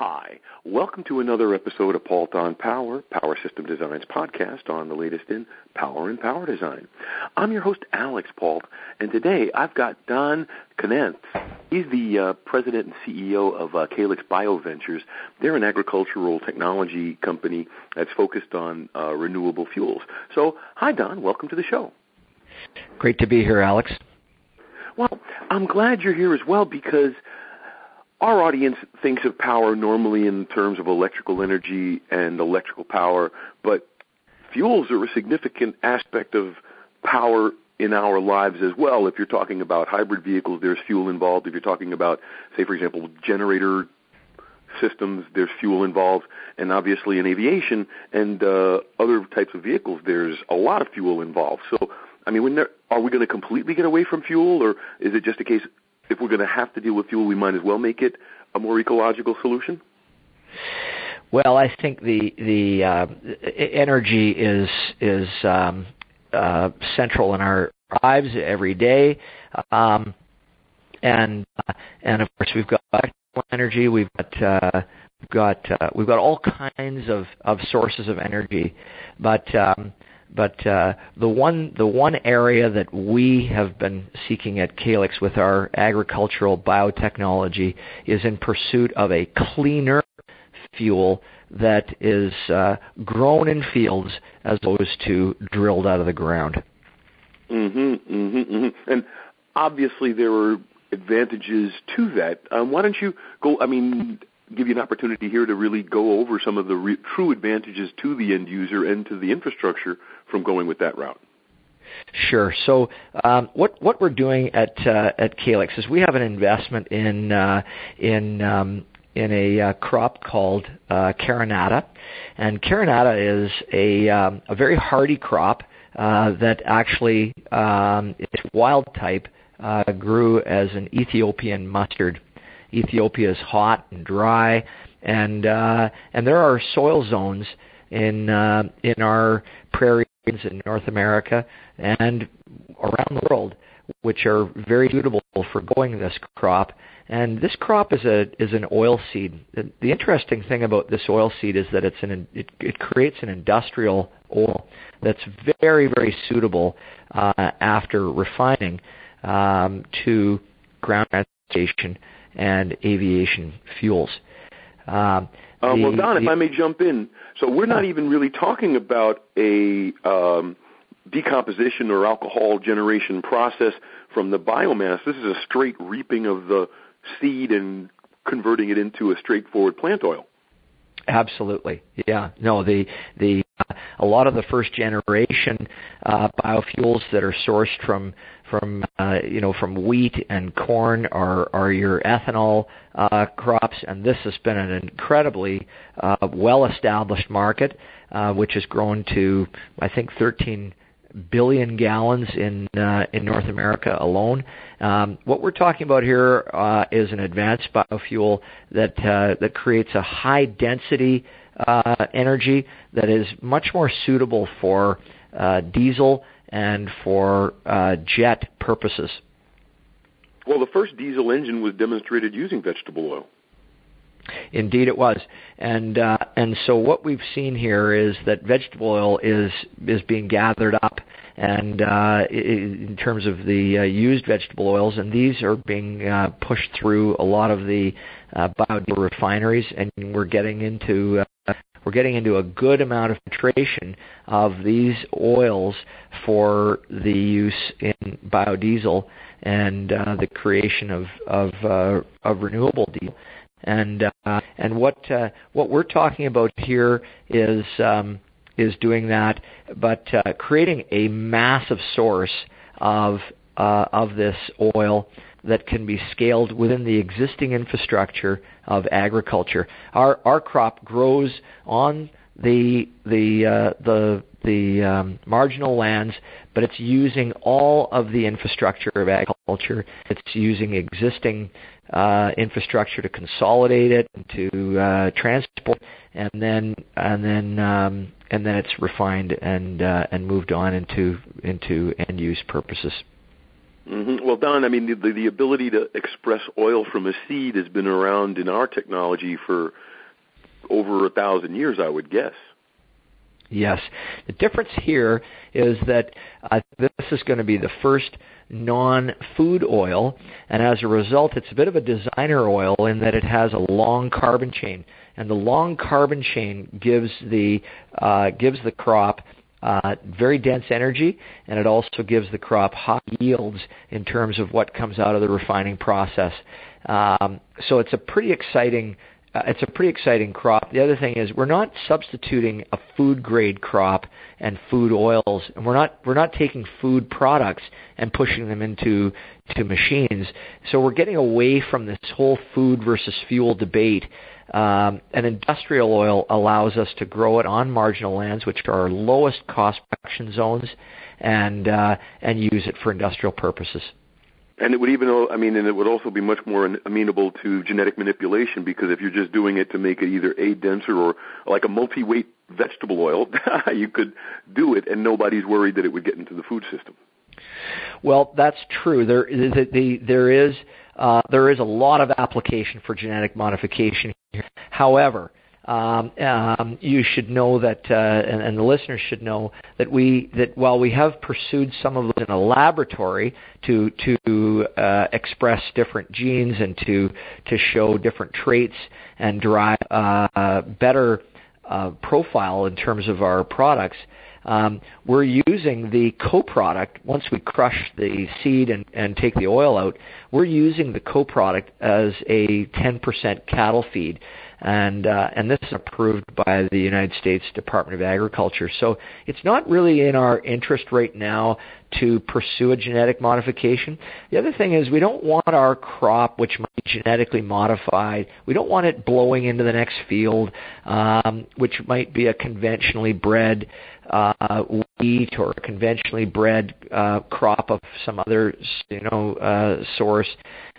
Hi, welcome to another episode of Paul Thon Power, Power System Design's podcast on the latest in power and power design. I'm your host, Alex Paul, and today I've got Don Knentz. He's the uh, president and CEO of uh, Calyx BioVentures. They're an agricultural technology company that's focused on uh, renewable fuels. So, hi, Don. Welcome to the show. Great to be here, Alex. Well, I'm glad you're here as well because – our audience thinks of power normally in terms of electrical energy and electrical power, but fuels are a significant aspect of power in our lives as well. If you're talking about hybrid vehicles, there's fuel involved. If you're talking about, say, for example, generator systems, there's fuel involved. And obviously in aviation and uh, other types of vehicles, there's a lot of fuel involved. So, I mean, there, are we going to completely get away from fuel, or is it just a case if we're going to have to deal with fuel, we might as well make it a more ecological solution? Well, I think the the uh, energy is is um, uh, central in our lives every day, um, and uh, and of course we've got energy, we've got uh, we've got uh, we've got all kinds of of sources of energy, but um, but uh, the one the one area that we have been seeking at Calyx with our agricultural biotechnology is in pursuit of a cleaner fuel that is uh, grown in fields as opposed to drilled out of the ground. Mm-hmm, mhm, mhm. And obviously there are advantages to that. Um, why don't you go? I mean, give you an opportunity here to really go over some of the re- true advantages to the end user and to the infrastructure from going with that route. Sure. So um, what what we're doing at uh, at Calyx is we have an investment in uh, in um, in a uh, crop called uh, Carinata, and Carinata is a um, a very hardy crop uh, that actually um, its wild type uh, grew as an Ethiopian mustard Ethiopia is hot and dry, and uh, and there are soil zones in uh, in our prairies in North America and around the world which are very suitable for growing this crop. And this crop is a is an oil seed. The, interesting thing about this oil seed is that it's an it, it creates an industrial oil that's very very suitable uh, after refining um, to ground transportation and aviation fuels. Um, uh, the, well, Don, the, if I may jump in, so we're not even really talking about a um, decomposition or alcohol generation process from the biomass. This is a straight reaping of the seed and converting it into a straightforward plant oil. Absolutely, yeah. No, the the uh, a lot of the first generation uh, biofuels that are sourced from from uh, you know from wheat and corn are are your ethanol uh, crops, and this has been an incredibly uh, well-established market, uh, which has grown to I think 13 billion gallons in uh, in North America alone. Um, what we're talking about here uh, is an advanced biofuel that uh, that creates a high density energy that is much more suitable for diesel and for jet purposes. Well, the first diesel engine was demonstrated using vegetable oil. Indeed, it was, and uh, and so what we've seen here is that vegetable oil is is being gathered up, and uh, in terms of the uh, used vegetable oils, and these are being uh, pushed through a lot of the uh, biodiesel refineries, and we're getting into uh, we're getting into a good amount of penetration of these oils for the use in biodiesel and uh, the creation of of, uh, of renewable diesel. And uh, and what uh, what we're talking about here is um, is doing that, but uh, creating a massive source of uh, of this oil that can be scaled within the existing infrastructure of agriculture. Our our crop grows on the the uh, the the um, marginal lands, but it's using all of the infrastructure of agriculture. It's using existing uh, infrastructure to consolidate it, to uh, transport, and then and then um, and then it's refined and uh, and moved on into into end use purposes. Mm-hmm. Well, Don, I mean, the, the ability to express oil from a seed has been around in our technology for over a thousand years, I would guess. Yes. The difference here is that uh, this is going to be the first non-food oil, and as a result, it's a bit of a designer oil in that it has a long carbon chain, and the long carbon chain gives the uh, gives the crop uh, very dense energy, and it also gives the crop high yields in terms of what comes out of the refining process. Um, so it's a pretty exciting uh, it's a pretty exciting crop. The other thing is we're not substituting a food grade crop and food oils, and we're not we're not taking food products and pushing them into to machines. So we're getting away from this whole food versus fuel debate. Um, an industrial oil allows us to grow it on marginal lands, which are our lowest cost production zones, and uh, and use it for industrial purposes. And it would even, I mean, and it would also be much more amenable to genetic manipulation because if you're just doing it to make it either a denser or like a multi-weight vegetable oil, you could do it and nobody's worried that it would get into the food system. Well, that's true. There, the, the, there is uh, there is a lot of application for genetic modification here. However, you should know that, uh, and, the listeners should know that we that while we have pursued some of them in a laboratory to to uh, express different genes and to to show different traits and derive uh, better profile in terms of our products. Um, we're using the co-product once we crush the seed and, and take the oil out. We're using the co-product as a 10% cattle feed and uh, and this is approved by the United States Department of Agriculture. So it's not really in our interest right now to pursue a genetic modification. The other thing is we don't want our crop, which might be genetically modified, we don't want it blowing into the next field, um, which might be a conventionally bred uh, wheat or a conventionally bred uh, crop of some other you know uh, source.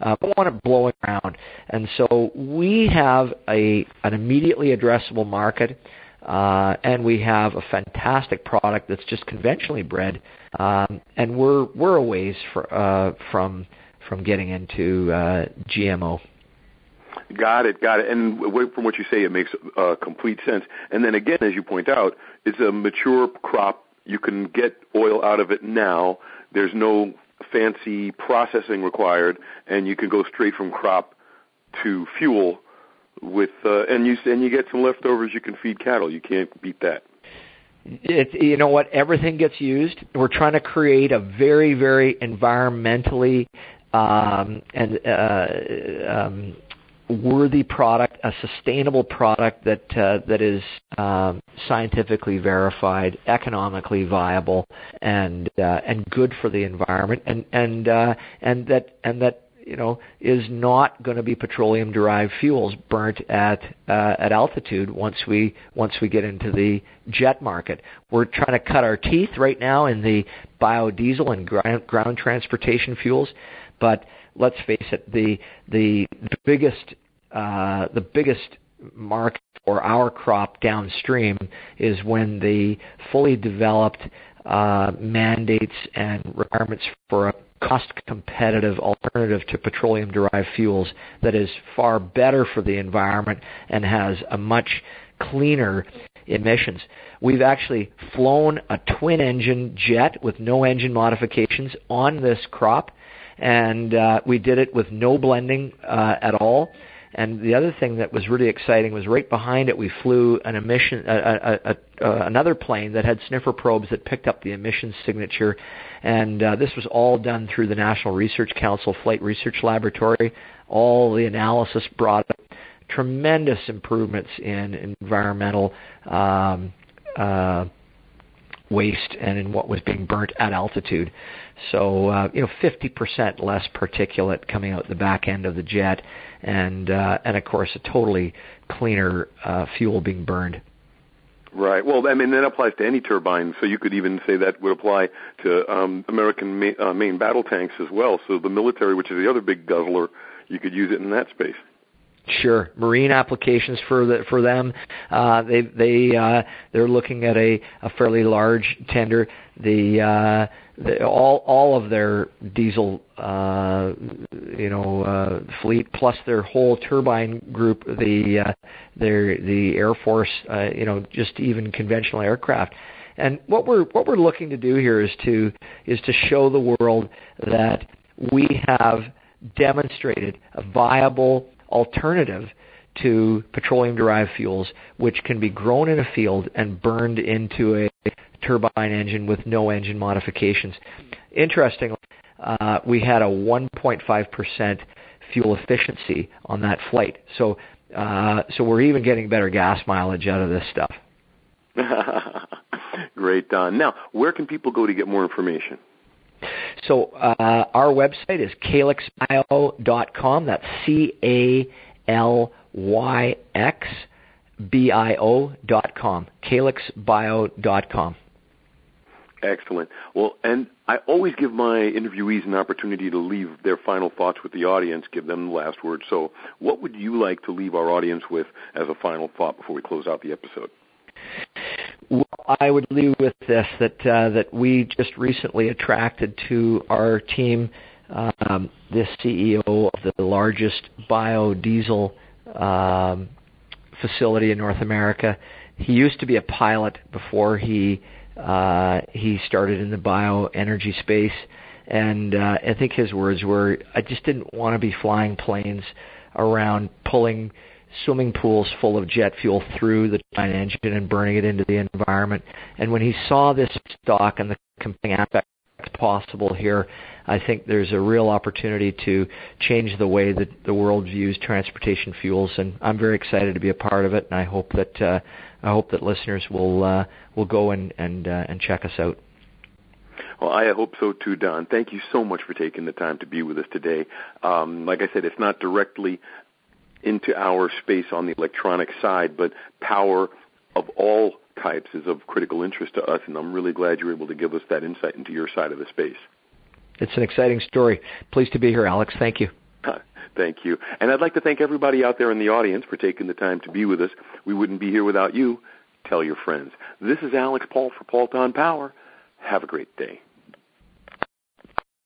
Uh, don't want it blowing around. And so we have a an immediately addressable market, uh, and we have a fantastic product that's just conventionally bred, um, and we're we're a ways for, uh, from from getting into uh, GMO. Got it, got it. And from what you say, it makes uh, complete sense. And then again, as you point out, it's a mature crop. You can get oil out of it now. There's no fancy processing required, and you can go straight from crop to fuel with uh, and you and you get some leftovers you can feed cattle. You can't beat that. It, you know what? Everything gets used. We're trying to create a very, very environmentally um, and uh, um, worthy product, a sustainable product that uh, that is um, scientifically verified, economically viable, and uh, and good for the environment, and and uh, and that and that you know is not going to be petroleum derived fuels burnt at uh, at altitude once we once we get into the jet market. We're trying to cut our teeth right now in the biodiesel and ground, ground transportation fuels, but let's face it, the the biggest uh, the biggest market for our crop downstream is when the fully developed uh, mandates and requirements for a cost competitive alternative to petroleum derived fuels that is far better for the environment and has a much cleaner emissions. We've actually flown a twin engine jet with no engine modifications on this crop and uh, we did it with no blending uh, at all. And the other thing that was really exciting was right behind it we flew another plane that had sniffer probes that picked up the emissions signature, and uh, this was all done through the National Research Council Flight Research Laboratory. All the analysis brought up tremendous improvements in environmental um, uh, waste and in what was being burnt at altitude. So uh, you know, 50% less particulate coming out the back end of the jet, and uh, and of course a totally cleaner uh, fuel being burned. Right. Well, I mean that applies to any turbine. So you could even say that would apply to um, American ma- uh, main battle tanks as well. So the military, which is the other big guzzler, you could use it in that space. Sure, marine applications for the, for them. Uh, they they uh, they're looking at a, a fairly large tender. The, uh, the all all of their diesel uh, you know uh, fleet plus their whole turbine group, the uh, their the Air Force, uh, you know, just even conventional aircraft. And what we're what we're looking to do here is to is to show the world that we have demonstrated a viable alternative to petroleum derived fuels, which can be grown in a field and burned into a turbine engine with no engine modifications. Interestingly, uh, we had a 1.5% fuel efficiency on that flight. So, uh, so we're even getting better gas mileage out of this stuff. Great, Don. Now, where can people go to get more information? So uh, our website is calyxbio.com. That's C A L Y X B I O dot com. calyxbio.com. Excellent. Well, and I always give my interviewees an opportunity to leave their final thoughts with the audience, give them the last word. So, what would you like to leave our audience with as a final thought before we close out the episode? Well, I would leave with this that uh, that we just recently attracted to our team um, this CEO of the largest biodiesel um, facility in North America. He used to be a pilot before he uh, he started in the bioenergy space, and uh, I think his words were, "I just didn't want to be flying planes around pulling." Swimming pools full of jet fuel through the turbine engine and burning it into the environment. And when he saw this stock and the compelling possible here, I think there's a real opportunity to change the way that the world views transportation fuels, and I'm very excited to be a part of it. And I hope that uh, I hope that listeners will uh, will go and and uh, and check us out. Well, I hope so too, Don. Thank you so much for taking the time to be with us today. Um, like I said, it's not directly into our space on the electronic side, but power of all types is of critical interest to us, and I'm really glad you're able to give us that insight into your side of the space. It's an exciting story. Pleased to be here, Alex. Thank you. Thank you. And I'd like to thank everybody out there in the audience for taking the time to be with us. We wouldn't be here without you. Tell your friends. This is Alex Paul for Paulton Power. Have a great day.